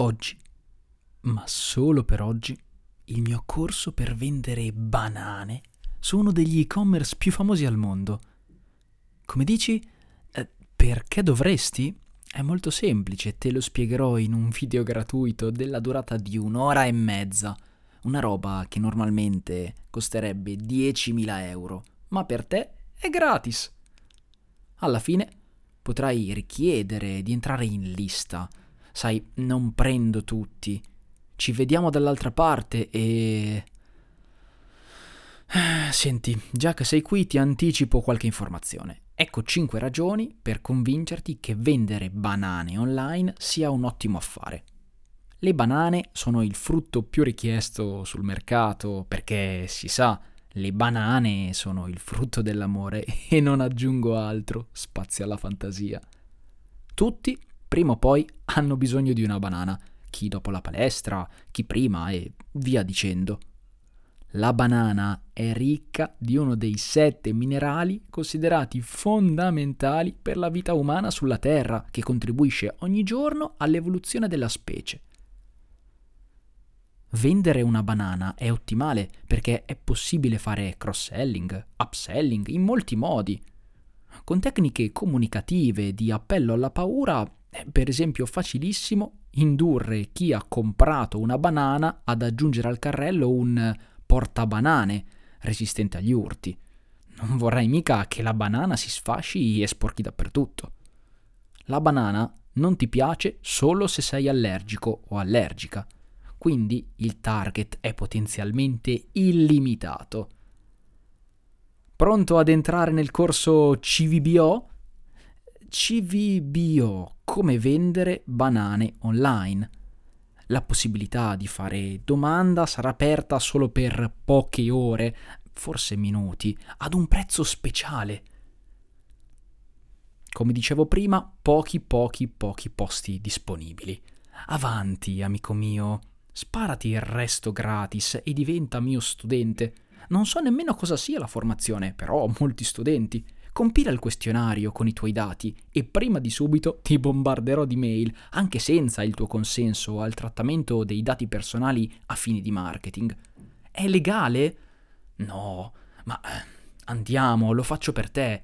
Oggi, ma solo per oggi, il mio corso per vendere banane su uno degli e-commerce più famosi al mondo. Come dici? Eh, perché dovresti? È molto semplice, te lo spiegherò in un video gratuito della durata di un'ora e mezza. Una roba che normalmente costerebbe 10.000 euro, ma per te è gratis. Alla fine potrai richiedere di entrare in lista. Sai, non prendo tutti. Ci vediamo dall'altra parte e... Senti, già che sei qui ti anticipo qualche informazione. Ecco 5 ragioni per convincerti che vendere banane online sia un ottimo affare. Le banane sono il frutto più richiesto sul mercato perché si sa, le banane sono il frutto dell'amore e non aggiungo altro, spazio alla fantasia. Tutti, prima o poi, hanno bisogno di una banana, chi dopo la palestra, chi prima e via dicendo. La banana è ricca di uno dei sette minerali considerati fondamentali per la vita umana sulla Terra, che contribuisce ogni giorno all'evoluzione della specie. Vendere una banana è ottimale perché è possibile fare cross-selling, upselling in molti modi. Con tecniche comunicative di appello alla paura è per esempio facilissimo indurre chi ha comprato una banana ad aggiungere al carrello un portabanane, resistente agli urti. Non vorrei mica che la banana si sfasci e sporchi dappertutto. La banana non ti piace solo se sei allergico o allergica, quindi il target è potenzialmente illimitato. Pronto ad entrare nel corso CVBO? CVBO, come vendere banane online la possibilità di fare domanda sarà aperta solo per poche ore, forse minuti, ad un prezzo speciale. Come dicevo prima, pochi, pochi, pochi posti disponibili. Avanti, amico mio, sparati il resto gratis e diventa mio studente. Non so nemmeno cosa sia la formazione, però ho molti studenti. Compila il questionario con i tuoi dati e prima di subito ti bombarderò di mail, anche senza il tuo consenso al trattamento dei dati personali a fini di marketing. È legale? No, ma eh, andiamo, lo faccio per te.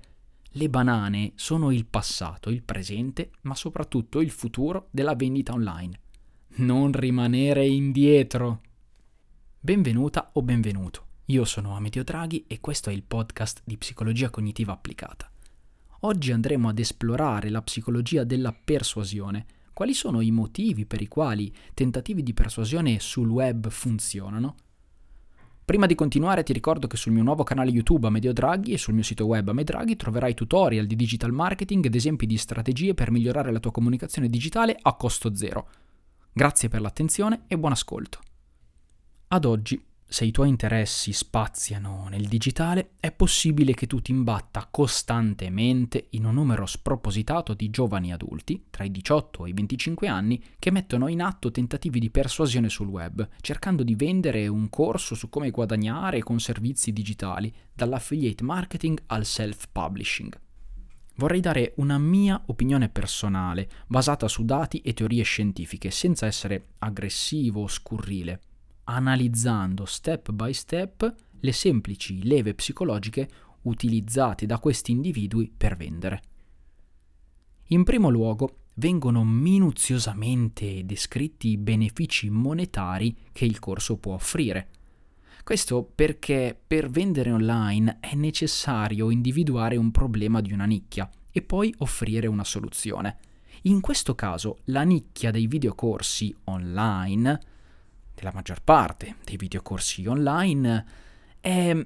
Le banane sono il passato, il presente, ma soprattutto il futuro della vendita online. Non rimanere indietro. Benvenuta o benvenuto. Io sono Amedeo Draghi e questo è il podcast di psicologia cognitiva applicata. Oggi andremo ad esplorare la psicologia della persuasione. Quali sono i motivi per i quali tentativi di persuasione sul web funzionano? Prima di continuare ti ricordo che sul mio nuovo canale YouTube Amedeo Draghi e sul mio sito web Amedraghi troverai tutorial di digital marketing ed esempi di strategie per migliorare la tua comunicazione digitale a costo zero. Grazie per l'attenzione e buon ascolto. Ad oggi se i tuoi interessi spaziano nel digitale, è possibile che tu ti imbatta costantemente in un numero spropositato di giovani adulti, tra i 18 e i 25 anni, che mettono in atto tentativi di persuasione sul web, cercando di vendere un corso su come guadagnare con servizi digitali, dall'affiliate marketing al self-publishing. Vorrei dare una mia opinione personale, basata su dati e teorie scientifiche, senza essere aggressivo o scurrile analizzando step by step le semplici leve psicologiche utilizzate da questi individui per vendere. In primo luogo, vengono minuziosamente descritti i benefici monetari che il corso può offrire. Questo perché per vendere online è necessario individuare un problema di una nicchia e poi offrire una soluzione. In questo caso la nicchia dei videocorsi online della maggior parte dei videocorsi online è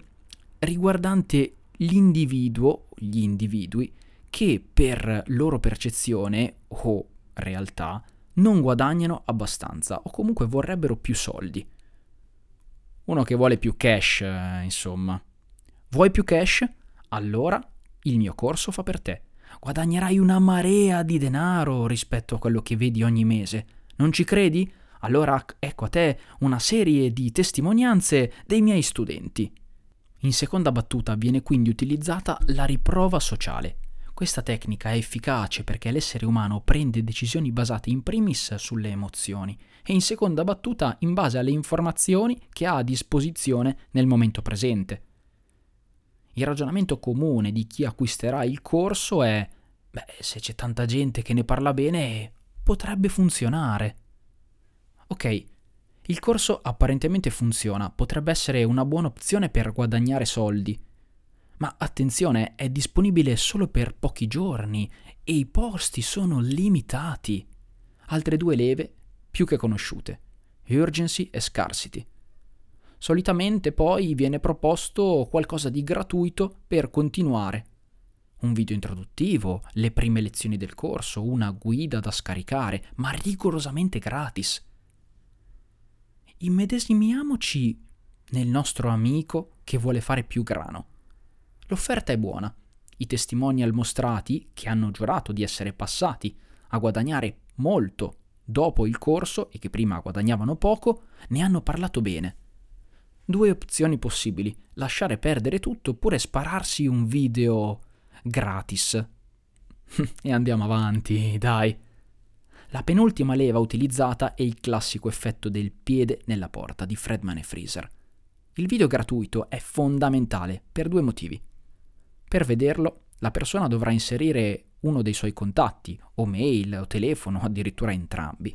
riguardante l'individuo, gli individui, che per loro percezione o realtà non guadagnano abbastanza o comunque vorrebbero più soldi. Uno che vuole più cash, eh, insomma. Vuoi più cash? Allora il mio corso fa per te. Guadagnerai una marea di denaro rispetto a quello che vedi ogni mese. Non ci credi? Allora ecco a te una serie di testimonianze dei miei studenti. In seconda battuta viene quindi utilizzata la riprova sociale. Questa tecnica è efficace perché l'essere umano prende decisioni basate in primis sulle emozioni e in seconda battuta in base alle informazioni che ha a disposizione nel momento presente. Il ragionamento comune di chi acquisterà il corso è, beh, se c'è tanta gente che ne parla bene, potrebbe funzionare. Ok, il corso apparentemente funziona, potrebbe essere una buona opzione per guadagnare soldi, ma attenzione, è disponibile solo per pochi giorni e i posti sono limitati. Altre due leve più che conosciute, urgency e scarcity. Solitamente poi viene proposto qualcosa di gratuito per continuare. Un video introduttivo, le prime lezioni del corso, una guida da scaricare, ma rigorosamente gratis. Immedesimiamoci nel nostro amico che vuole fare più grano L'offerta è buona. I testimonial mostrati, che hanno giurato di essere passati a guadagnare molto dopo il corso e che prima guadagnavano poco, ne hanno parlato bene. Due opzioni possibili, lasciare perdere tutto oppure spararsi un video gratis. e andiamo avanti, dai. La penultima leva utilizzata è il classico effetto del piede nella porta di Fredman e Freezer. Il video gratuito è fondamentale per due motivi. Per vederlo, la persona dovrà inserire uno dei suoi contatti, o mail, o telefono, addirittura entrambi.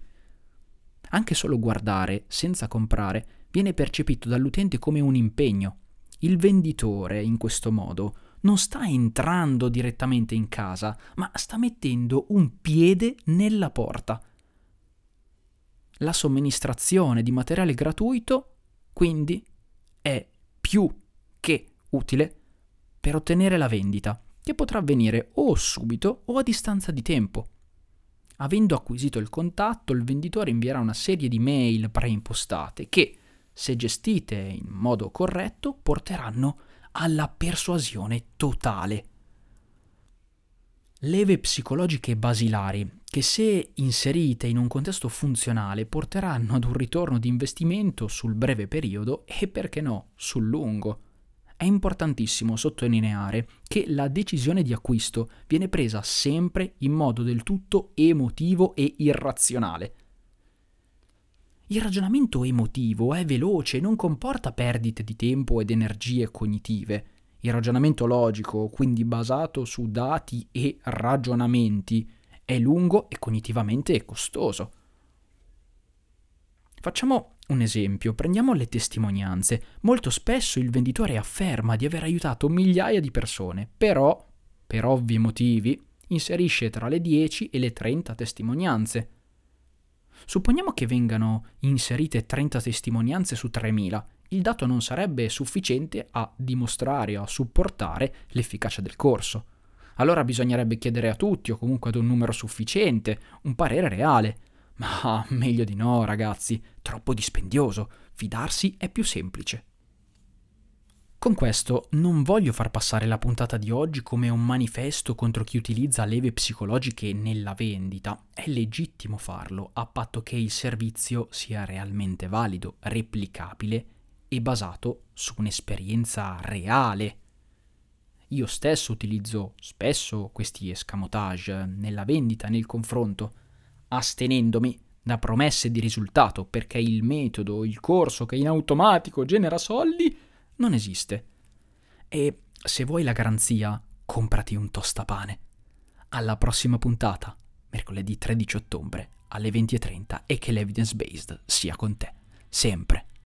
Anche solo guardare, senza comprare, viene percepito dall'utente come un impegno. Il venditore, in questo modo, non sta entrando direttamente in casa, ma sta mettendo un piede nella porta. La somministrazione di materiale gratuito, quindi, è più che utile per ottenere la vendita, che potrà avvenire o subito o a distanza di tempo. Avendo acquisito il contatto, il venditore invierà una serie di mail preimpostate che, se gestite in modo corretto, porteranno alla persuasione totale. Leve psicologiche basilari che se inserite in un contesto funzionale porteranno ad un ritorno di investimento sul breve periodo e perché no, sul lungo. È importantissimo sottolineare che la decisione di acquisto viene presa sempre in modo del tutto emotivo e irrazionale. Il ragionamento emotivo è veloce e non comporta perdite di tempo ed energie cognitive. Il ragionamento logico, quindi basato su dati e ragionamenti, è lungo e cognitivamente costoso. Facciamo un esempio, prendiamo le testimonianze. Molto spesso il venditore afferma di aver aiutato migliaia di persone, però, per ovvi motivi, inserisce tra le 10 e le 30 testimonianze. Supponiamo che vengano inserite 30 testimonianze su 3000. Il dato non sarebbe sufficiente a dimostrare o a supportare l'efficacia del corso. Allora bisognerebbe chiedere a tutti, o comunque ad un numero sufficiente, un parere reale. Ma meglio di no, ragazzi, troppo dispendioso, fidarsi è più semplice. Con questo non voglio far passare la puntata di oggi come un manifesto contro chi utilizza leve psicologiche nella vendita. È legittimo farlo, a patto che il servizio sia realmente valido, replicabile e basato su un'esperienza reale. Io stesso utilizzo spesso questi escamotage nella vendita, nel confronto, astenendomi da promesse di risultato perché il metodo, il corso che in automatico genera soldi non esiste. E se vuoi la garanzia, comprati un tostapane. Alla prossima puntata, mercoledì 13 ottobre alle 20.30 e che l'evidence based sia con te, sempre.